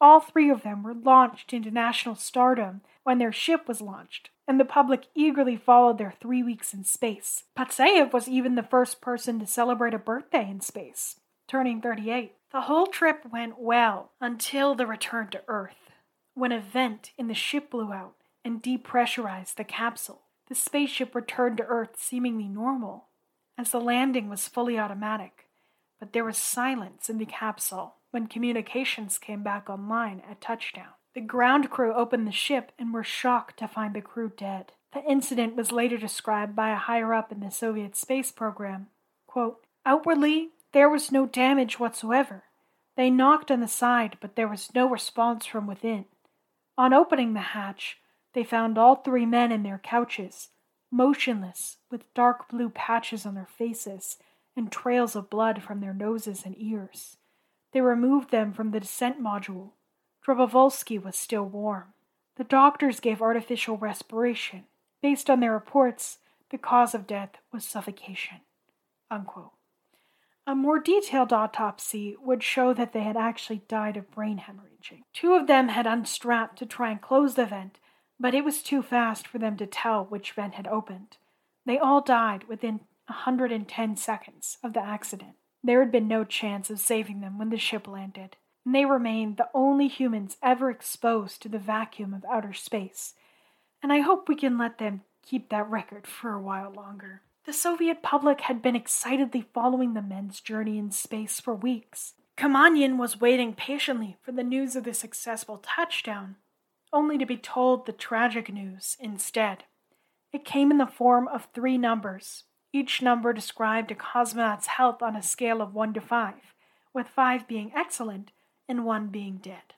All three of them were launched into national stardom when their ship was launched, and the public eagerly followed their three weeks in space. Patsayev was even the first person to celebrate a birthday in space, turning 38. The whole trip went well until the return to Earth, when a vent in the ship blew out and depressurized the capsule. The spaceship returned to Earth seemingly normal, as the landing was fully automatic, but there was silence in the capsule when communications came back online at touchdown. The ground crew opened the ship and were shocked to find the crew dead. The incident was later described by a higher up in the Soviet space program. Quote, Outwardly, there was no damage whatsoever. They knocked on the side, but there was no response from within. On opening the hatch, they found all three men in their couches, motionless, with dark blue patches on their faces and trails of blood from their noses and ears. They removed them from the descent module. Dobrovolsky was still warm. The doctors gave artificial respiration. Based on their reports, the cause of death was suffocation. Unquote. A more detailed autopsy would show that they had actually died of brain hemorrhaging. Two of them had unstrapped to try and close the vent, but it was too fast for them to tell which vent had opened. They all died within 110 seconds of the accident. There had been no chance of saving them when the ship landed, and they remained the only humans ever exposed to the vacuum of outer space. And I hope we can let them keep that record for a while longer. The Soviet public had been excitedly following the men's journey in space for weeks. Kamanin was waiting patiently for the news of the successful touchdown, only to be told the tragic news instead. It came in the form of three numbers each number described a cosmonaut's health on a scale of 1 to 5, with 5 being excellent and 1 being dead.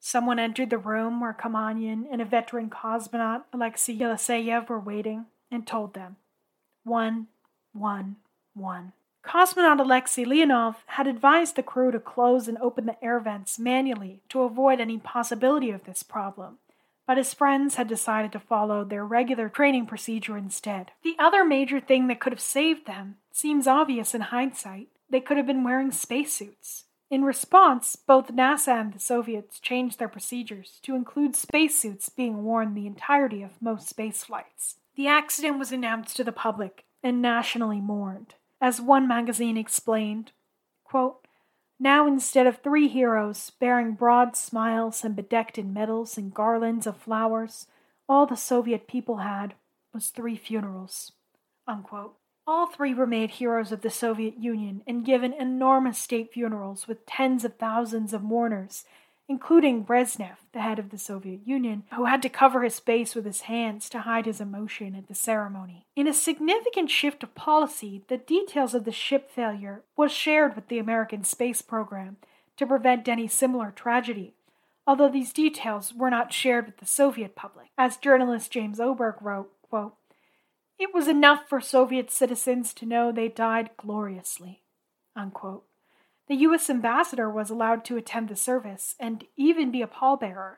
Someone entered the room where Kamanin and a veteran cosmonaut, Alexei Yeliseyev, were waiting and told them, 1, 1, 1. Cosmonaut Alexei Leonov had advised the crew to close and open the air vents manually to avoid any possibility of this problem but his friends had decided to follow their regular training procedure instead. The other major thing that could have saved them seems obvious in hindsight. They could have been wearing spacesuits. In response, both NASA and the Soviets changed their procedures to include spacesuits being worn the entirety of most space flights. The accident was announced to the public and nationally mourned. As one magazine explained, quote, now, instead of three heroes bearing broad smiles and bedecked in medals and garlands of flowers, all the Soviet people had was three funerals. Unquote. All three were made heroes of the Soviet Union and given enormous state funerals with tens of thousands of mourners including Brezhnev, the head of the Soviet Union, who had to cover his face with his hands to hide his emotion at the ceremony. In a significant shift of policy, the details of the ship failure was shared with the American space program to prevent any similar tragedy, although these details were not shared with the Soviet public. As journalist James Oberg wrote, quote, It was enough for Soviet citizens to know they died gloriously. Unquote. The U.S. ambassador was allowed to attend the service and even be a pallbearer,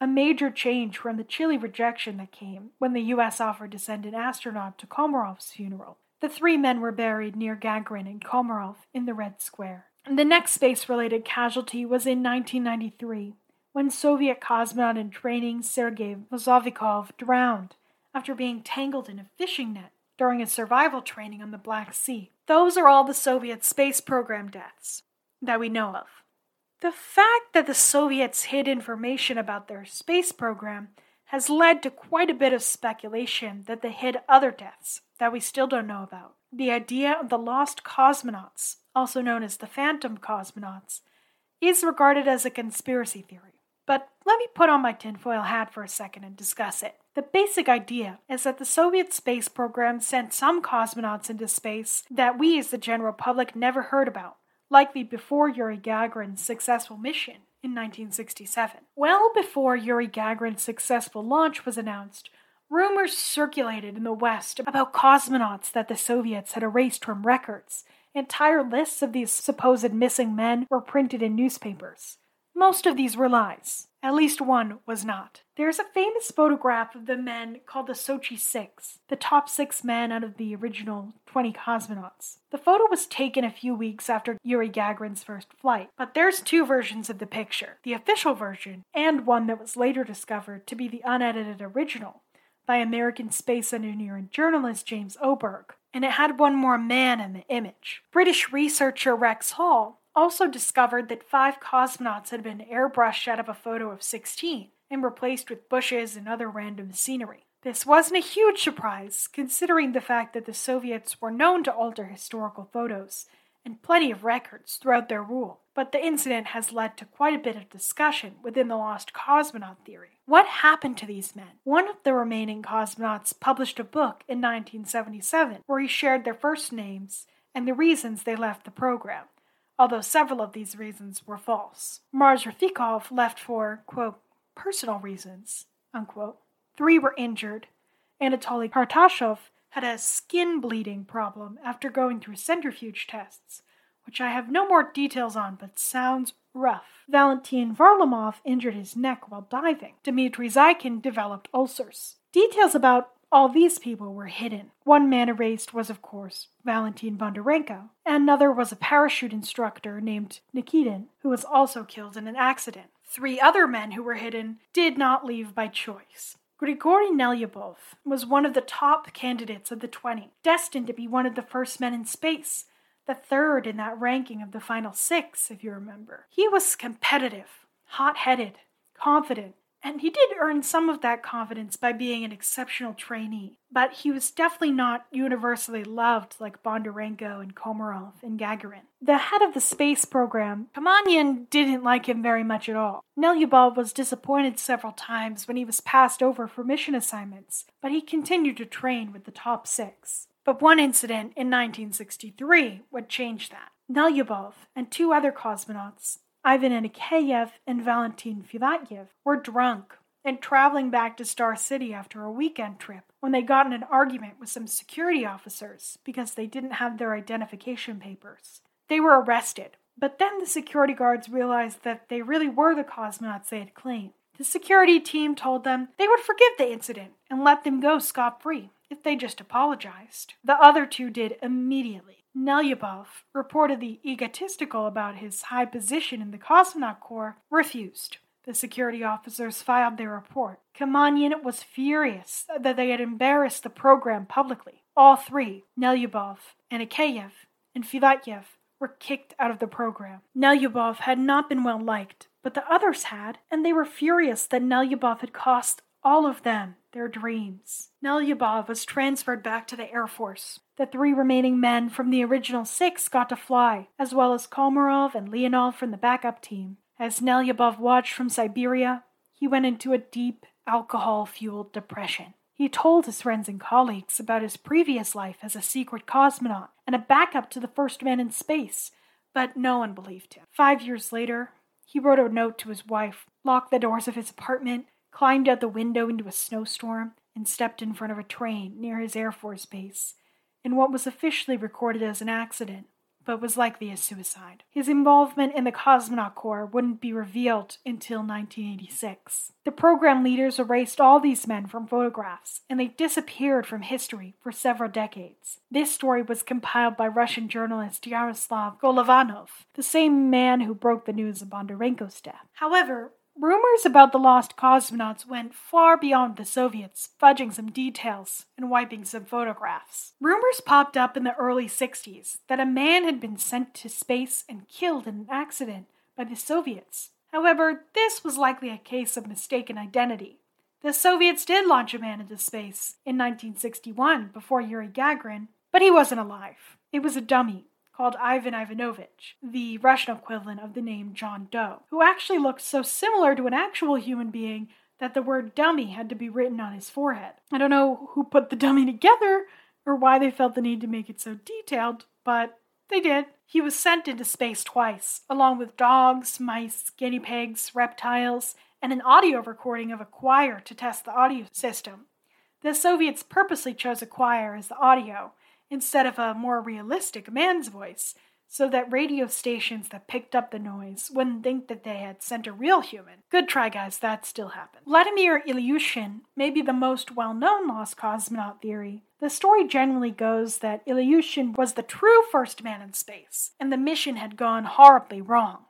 a major change from the chilly rejection that came when the U.S. offered to send an astronaut to Komarov's funeral. The three men were buried near Gagarin and Komarov in the Red Square. The next space related casualty was in 1993 when Soviet cosmonaut in training Sergei Vozovikov drowned after being tangled in a fishing net during a survival training on the Black Sea. Those are all the Soviet space program deaths that we know of. The fact that the Soviets hid information about their space program has led to quite a bit of speculation that they hid other deaths that we still don't know about. The idea of the lost cosmonauts, also known as the phantom cosmonauts, is regarded as a conspiracy theory. But let me put on my tinfoil hat for a second and discuss it. The basic idea is that the Soviet space program sent some cosmonauts into space that we as the general public never heard about, likely before Yuri Gagarin's successful mission. in 1967. Well before Yuri Gagarin's successful launch was announced, rumors circulated in the West about cosmonauts that the Soviets had erased from records. Entire lists of these supposed missing men were printed in newspapers. Most of these were lies. At least one was not. There's a famous photograph of the men called the Sochi Six, the top six men out of the original 20 cosmonauts. The photo was taken a few weeks after Yuri Gagarin's first flight, but there's two versions of the picture the official version, and one that was later discovered to be the unedited original by American space engineer and journalist James Oberg, and it had one more man in the image. British researcher Rex Hall also discovered that five cosmonauts had been airbrushed out of a photo of 16 and replaced with bushes and other random scenery. This wasn't a huge surprise, considering the fact that the Soviets were known to alter historical photos and plenty of records throughout their rule, but the incident has led to quite a bit of discussion within the lost cosmonaut theory. What happened to these men? One of the remaining cosmonauts published a book in 1977 where he shared their first names and the reasons they left the program, although several of these reasons were false. Mars Rafikov left for, quote, personal reasons, unquote. Three were injured. Anatoly Kartashov had a skin bleeding problem after going through centrifuge tests, which I have no more details on but sounds rough. Valentin Varlamov injured his neck while diving. Dmitry Zaykin developed ulcers. Details about all these people were hidden. One man erased was, of course, Valentin Bondarenko, another was a parachute instructor named Nikitin, who was also killed in an accident. Three other men who were hidden did not leave by choice. Grigory Nelyubov was one of the top candidates of the 20, destined to be one of the first men in space, the third in that ranking of the final six, if you remember. He was competitive, hot headed, confident, and he did earn some of that confidence by being an exceptional trainee, but he was definitely not universally loved like Bondarenko and Komarov and Gagarin. The head of the space program, Kamanin, didn't like him very much at all. Nelyubov was disappointed several times when he was passed over for mission assignments, but he continued to train with the top six. But one incident in 1963 would change that. Nelyubov and two other cosmonauts, Ivan Anikeyev and Valentin Filatyev were drunk and traveling back to Star City after a weekend trip when they got in an argument with some security officers because they didn't have their identification papers. They were arrested, but then the security guards realized that they really were the cosmonauts they had claimed. The security team told them they would forgive the incident and let them go scot free if they just apologized. The other two did immediately. Nelyubov, reportedly egotistical about his high position in the Cosmonaut Corps, refused. The security officers filed their report. Kamanin was furious that they had embarrassed the program publicly. All three, Nelyubov, Anikeyev, and Filatyev, were kicked out of the program. Nelyubov had not been well liked, but the others had, and they were furious that Nelyubov had cost all of them their dreams. Nelyubov was transferred back to the Air Force. The three remaining men from the original six got to fly, as well as Komarov and Leonov from the backup team. As Nelyubov watched from Siberia, he went into a deep, alcohol fueled depression. He told his friends and colleagues about his previous life as a secret cosmonaut and a backup to the first man in space, but no one believed him. Five years later, he wrote a note to his wife, locked the doors of his apartment, climbed out the window into a snowstorm, and stepped in front of a train near his Air Force base in what was officially recorded as an accident, but was likely a suicide. His involvement in the Cosmonaut Corps wouldn't be revealed until 1986. The program leaders erased all these men from photographs, and they disappeared from history for several decades. This story was compiled by Russian journalist Yaroslav Golovanov, the same man who broke the news of Bondarenko's death. However, Rumors about the lost cosmonauts went far beyond the Soviets, fudging some details and wiping some photographs. Rumors popped up in the early 60s that a man had been sent to space and killed in an accident by the Soviets. However, this was likely a case of mistaken identity. The Soviets did launch a man into space in 1961 before Yuri Gagarin, but he wasn't alive. It was a dummy called Ivan Ivanovich, the Russian equivalent of the name John Doe, who actually looked so similar to an actual human being that the word dummy had to be written on his forehead. I don't know who put the dummy together or why they felt the need to make it so detailed, but They did. He was sent into space twice, along with dogs, mice, guinea pigs, reptiles, and an audio recording of a choir to test the audio system. The Soviets purposely chose a choir as the audio instead of a more realistic man's voice so that radio stations that picked up the noise wouldn't think that they had sent a real human. Good try, guys, that still happened. Vladimir Ilyushin may be the most well known lost cosmonaut theory. The story generally goes that Ilyushin was the true first man in space, and the mission had gone horribly wrong.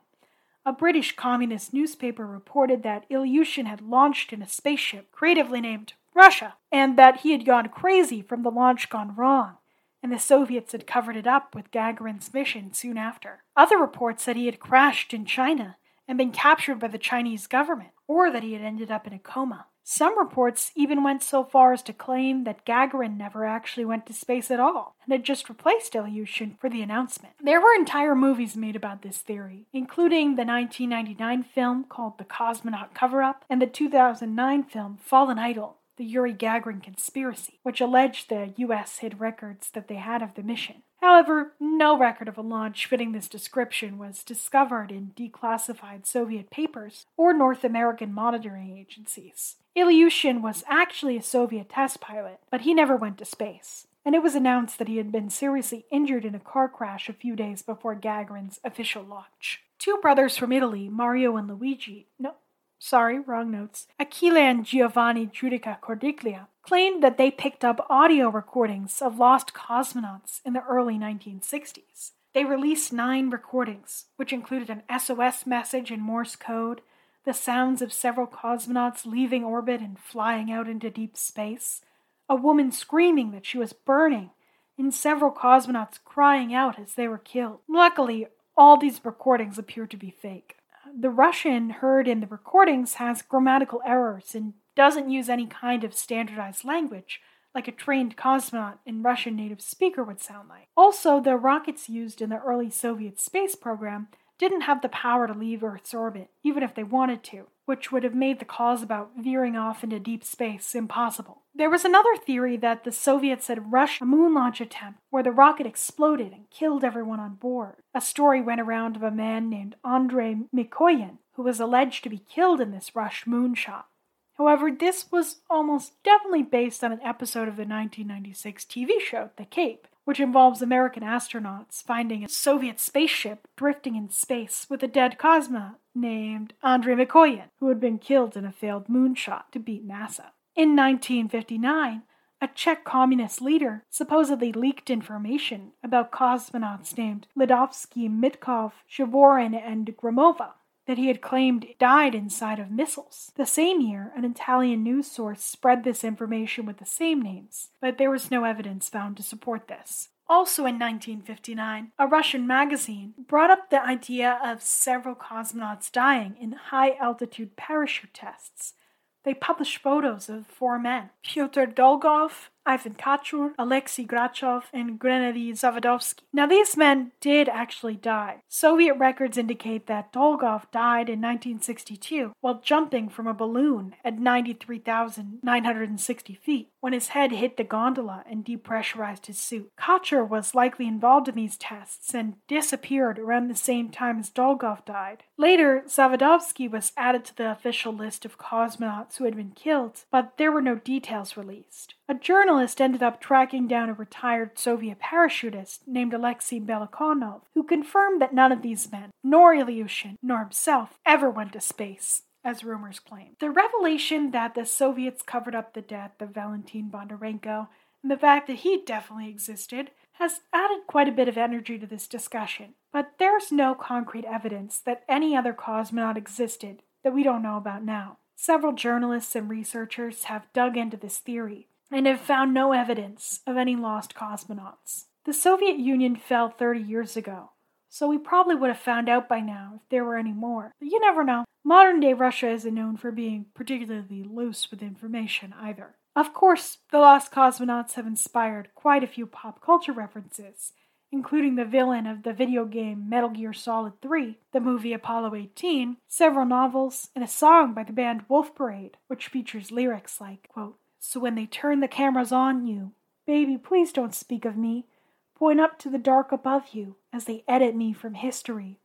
A British communist newspaper reported that Ilyushin had launched in a spaceship creatively named Russia, and that he had gone crazy from the launch gone wrong and the Soviets had covered it up with Gagarin's mission soon after. Other reports said he had crashed in China and been captured by the Chinese government, or that he had ended up in a coma. Some reports even went so far as to claim that Gagarin never actually went to space at all and had just replaced Ilyushin for the announcement. There were entire movies made about this theory, including the 1999 film called The Cosmonaut Cover Up and the 2009 film Fallen Idol, the Yuri Gagarin conspiracy, which alleged the U.S. hid records that they had of the mission. However, no record of a launch fitting this description was discovered in declassified Soviet papers or North American monitoring agencies. Ilyushin was actually a Soviet test pilot, but he never went to space. And it was announced that he had been seriously injured in a car crash a few days before Gagarin's official launch. Two brothers from Italy, Mario and Luigi, no, sorry, wrong notes, Achille and Giovanni Judica Cordiglia, claimed that they picked up audio recordings of lost cosmonauts in the early 1960s. They released nine recordings, which included an SOS message in Morse code, the sounds of several cosmonauts leaving orbit and flying out into deep space, a woman screaming that she was burning, and several cosmonauts crying out as they were killed. Luckily, all these recordings appear to be fake the Russian heard in the recordings has grammatical errors and doesn't use any kind of standardized language like a trained cosmonaut and Russian native speaker would sound like. Also, the rockets used in the early Soviet space program didn't have the power to leave Earth's orbit, even if they wanted to, which would have made the cause about veering off into deep space impossible. There was another theory that the Soviets had rushed a moon launch attempt where the rocket exploded and killed everyone on board. A story went around of a man named Andrei Mikoyan who was alleged to be killed in this rushed moonshot. However, this was almost definitely based on an episode of the 1996 TV show The Cape, which involves American astronauts finding a Soviet spaceship drifting in space with a dead cosmonaut named Andrei Mikoyan, who had been killed in a failed moonshot to beat NASA. In 1959, a Czech communist leader supposedly leaked information about cosmonauts named Lidovsky, Mitkov, Shavorin, and Gromova that he had claimed died inside of missiles. The same year, an Italian news source spread this information with the same names, but there was no evidence found to support this. Also in 1959, a Russian magazine brought up the idea of several cosmonauts dying in high altitude parachute tests. They published photos of four men Pyotr Dolgov, Ivan Kachur, Alexei Grachov, and Gennady Zavadovsky. Now, these men did actually die. Soviet records indicate that Dolgov died in 1962 while jumping from a balloon at 93,960 feet when his head hit the gondola and depressurized his suit. Kachur was likely involved in these tests and disappeared around the same time as Dolgov died. Later, Zavadovsky was added to the official list of cosmonauts who had been killed, but there were no details released. A journalist ended up tracking down a retired Soviet parachutist named Alexei Belikonov, who confirmed that none of these men, nor Ilyushin, nor himself, ever went to space, as rumors claim. The revelation that the Soviets covered up the death of Valentin Bondarenko and the fact that he definitely existed has added quite a bit of energy to this discussion, but there's no concrete evidence that any other cosmonaut existed that we don't know about now. Several journalists and researchers have dug into this theory and have found no evidence of any lost cosmonauts. The Soviet Union fell 30 years ago, so we probably would have found out by now if there were any more. But you never know. Modern day Russia isn't known for being particularly loose with information either. Of course, the lost cosmonauts have inspired quite a few pop culture references, including the villain of the video game Metal Gear Solid 3, the movie Apollo 18, several novels, and a song by the band Wolf Parade, which features lyrics like, quote, so when they turn the cameras on you, baby, please don't speak of me. Point up to the dark above you as they edit me from history.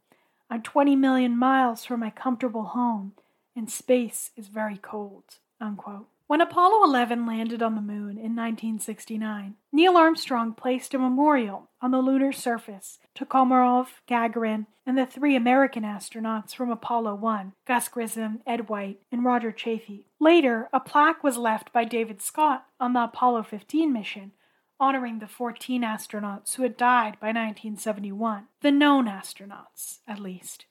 I'm 20 million miles from my comfortable home, and space is very cold. Unquote. When Apollo 11 landed on the moon in 1969, Neil Armstrong placed a memorial on the lunar surface to Komarov, Gagarin, and the three American astronauts from Apollo 1, Gus Grissom, Ed White, and Roger Chaffee. Later, a plaque was left by David Scott on the Apollo 15 mission, honoring the 14 astronauts who had died by 1971, the known astronauts, at least.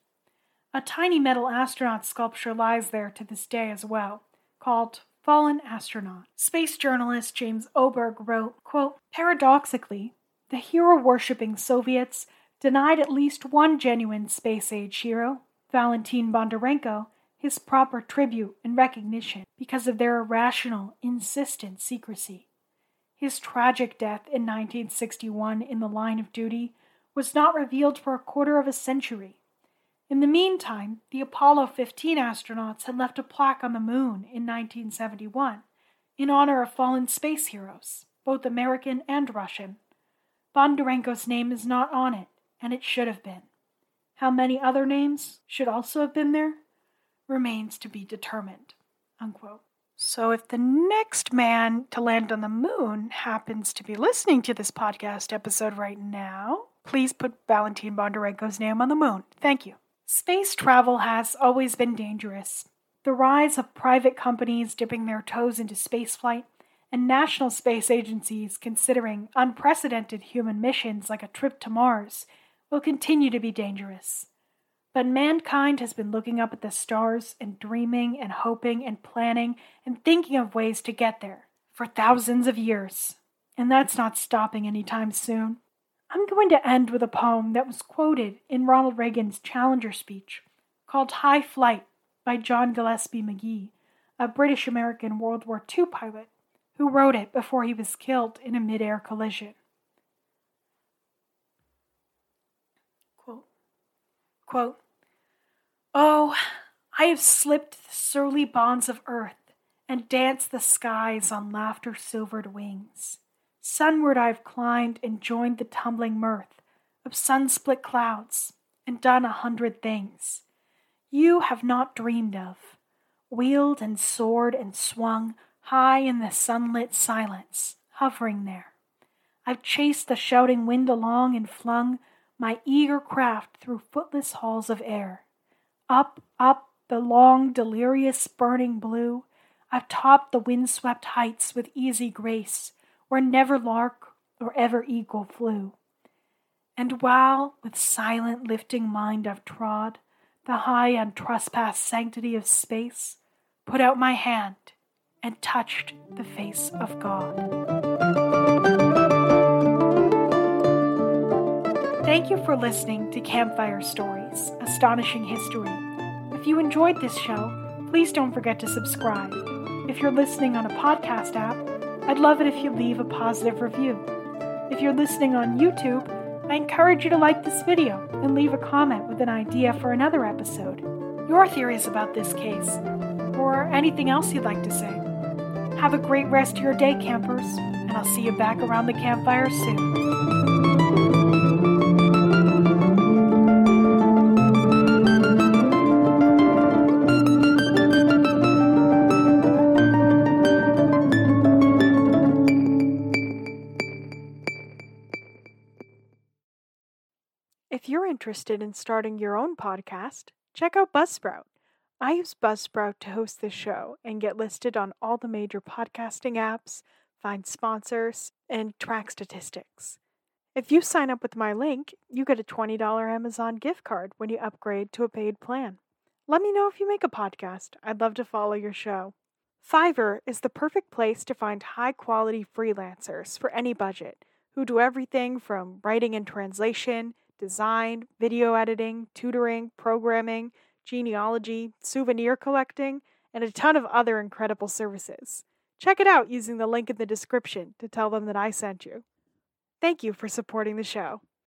A tiny metal astronaut sculpture lies there to this day as well, called fallen astronaut. Space journalist James Oberg wrote, quote, Paradoxically, the hero worshipping Soviets denied at least one genuine space age hero, Valentin Bondarenko, his proper tribute and recognition because of their irrational, insistent secrecy. His tragic death in 1961 in the line of duty was not revealed for a quarter of a century. In the meantime, the Apollo 15 astronauts had left a plaque on the moon in 1971 in honor of fallen space heroes, both American and Russian. Bondarenko's name is not on it, and it should have been. How many other names should also have been there remains to be determined. Unquote. So, if the next man to land on the moon happens to be listening to this podcast episode right now, please put Valentin Bondarenko's name on the moon. Thank you. Space travel has always been dangerous. The rise of private companies dipping their toes into spaceflight and national space agencies considering unprecedented human missions like a trip to Mars will continue to be dangerous. But mankind has been looking up at the stars and dreaming and hoping and planning and thinking of ways to get there for thousands of years. And that's not stopping anytime soon. I'm going to end with a poem that was quoted in Ronald Reagan's Challenger speech called High Flight by John Gillespie Magee, a British American World War II pilot who wrote it before he was killed in a mid-air collision. Quote, quote, Oh, I have slipped the surly bonds of earth and danced the skies on laughter silvered wings. Sunward I've climbed and joined the tumbling mirth of sun split clouds and done a hundred things you have not dreamed of, wheeled and soared and swung high in the sunlit silence, hovering there. I've chased the shouting wind along and flung my eager craft through footless halls of air. Up, up the long, delirious, burning blue, topped the wind-swept heights with easy grace where never lark or ever eagle flew. And while with silent lifting mind I've trod the high untrespassed sanctity of space, put out my hand and touched the face of God. Thank you for listening to Campfire Stories Astonishing History. If you enjoyed this show, please don't forget to subscribe. If you're listening on a podcast app, I'd love it if you leave a positive review. If you're listening on YouTube, I encourage you to like this video and leave a comment with an idea for another episode, your theories about this case, or anything else you'd like to say. Have a great rest of your day, campers, and I'll see you back around the campfire soon. Interested in starting your own podcast, check out Buzzsprout. I use Buzzsprout to host this show and get listed on all the major podcasting apps, find sponsors, and track statistics. If you sign up with my link, you get a $20 Amazon gift card when you upgrade to a paid plan. Let me know if you make a podcast. I'd love to follow your show. Fiverr is the perfect place to find high quality freelancers for any budget who do everything from writing and translation design, video editing, tutoring, programming, genealogy, souvenir collecting, and a ton of other incredible services. Check it out using the link in the description to tell them that I sent you. Thank you for supporting the show.